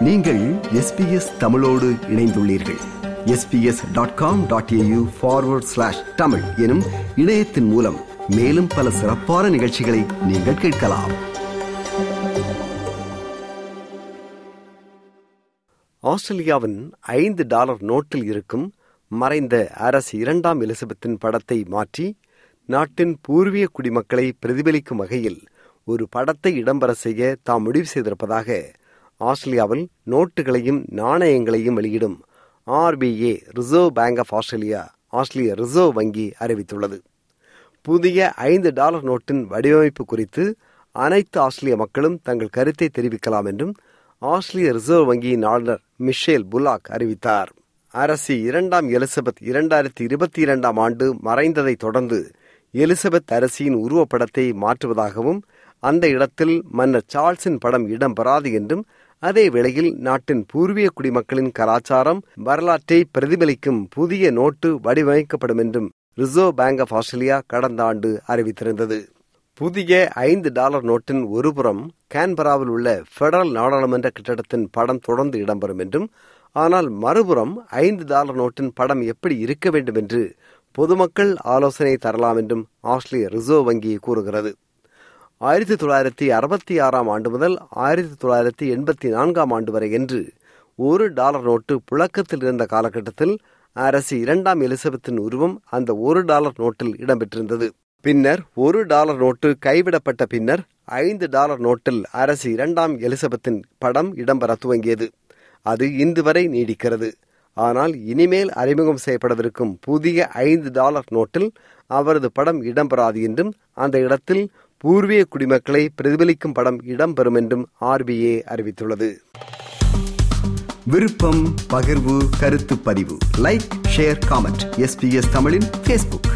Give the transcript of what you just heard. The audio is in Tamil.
நீங்கள் எஸ்பிஎஸ் தமிழோடு இணைந்துள்ளீர்கள். SBS dot com dot AU forward slash Tamil எனும் இணையத்தின் மூலம் மேலும் பல சிறப்பான நிகழ்ச்சிகளை நீங்கள் கேட்கலாம். ஆஸ்திரேலியாவின் ஐந்து டாலர் நோட்டில் இருக்கும் மறைந்த அரசு இரண்டாம் எலிசபெத்தின் படத்தை மாற்றி நாட்டின் பூர்வீக குடிமக்களை பிரதிபலிக்கும் வகையில் ஒரு படத்தை இடம்பெற செய்ய தாம் முடிவு செய்திருப்பதாக ஆஸ்திரேலியாவில் நோட்டுகளையும் நாணயங்களையும் வெளியிடும் RBA reserve bank of Australia Australian reserve வங்கி அறிவித்துள்ளது. புதிய ஐந்து டாலர் நோட்டின் வடிவமைப்பு குறித்து அனைத்து ஆஸ்திரேலிய மக்களும் தங்கள் கருத்தை தெரிவிக்கலாம் என்றும் ஆஸ்திரேலிய ரிசர்வ் வங்கியின் ஆளுநர் மிஷேல் புலாக் அறிவித்தார். அரசி இரண்டாம் எலிசபெத் இரண்டாயிரத்தி இருபத்தி இரண்டாம் ஆண்டு மறைந்ததை தொடர்ந்து எலிசபெத் அரசியின் உருவப்படத்தை மாற்றுவதாகவும் அந்த இடத்தில் மன்னர் சார்ல்ஸின் படம் இடம்பெறாது என்றும் அதே வேளையில் நாட்டின் பூர்வீக குடிமக்களின் கலாச்சாரம் வரலாற்றை பிரதிபலிக்கும் புதிய நோட்டு வடிவமைக்கப்படும் என்றும் ரிசர்வ் பேங்க் ஆஃப் ஆஸ்திரேலியா கடந்த ஆண்டு அறிவித்திருந்தது. புதிய ஐந்து டாலர் நோட்டின் ஒருபுறம் கேன்பராவில் உள்ள பெடரல் நாடாளுமன்ற கட்டிடத்தின் படம் தொடர்ந்து இடம்பெறும் என்றும் ஆனால் மறுபுறம் ஐந்து டாலர் நோட்டின் படம் எப்படி இருக்க வேண்டும் என்று பொதுமக்கள் ஆலோசனை தரலாம் என்றும் ஆஸ்திரேலிய ரிசர்வ் வங்கி கூறுகிறது. ஆயிரத்தி தொள்ளாயிரத்தி அறுபத்தி ஆறாம் ஆண்டு முதல் ஆயிரத்தி தொள்ளாயிரத்தி எண்பத்தி நான்காம் ஆண்டு வரை என்று ஒரு டாலர் நோட்டு புழக்கத்தில் இருந்த காலகட்டத்தில் அரசு இரண்டாம் எலிசபெத்தின் உருவம் அந்த ஒரு டாலர் நோட்டில் இடம்பெற்றிருந்தது. பின்னர் ஒரு டாலர் நோட்டு கைவிடப்பட்ட பின்னர் ஐந்து டாலர் நோட்டில் அரசி இரண்டாம் எலிசபெத்தின் படம் இடம்பெற துவங்கியது. அது இன்று வரை நீடிக்கிறது. ஆனால் இனிமேல் அறிமுகம் செய்யப்படவிருக்கும் புதிய ஐந்து டாலர் நோட்டில் அவரது படம் இடம்பெறாது என்றும் அந்த இடத்தில் பூர்வீக குடிமக்களை பிரதிபலிக்கும் படம் இடம்பெறும் என்றும் ஆர்பிஐ அறிவித்துள்ளது. விருப்பம் பகிர்வு கருத்து பதிவு. லைக் ஷேர் காமெண்ட் எஸ்பிஎஸ் தமிழின் பேஸ்புக்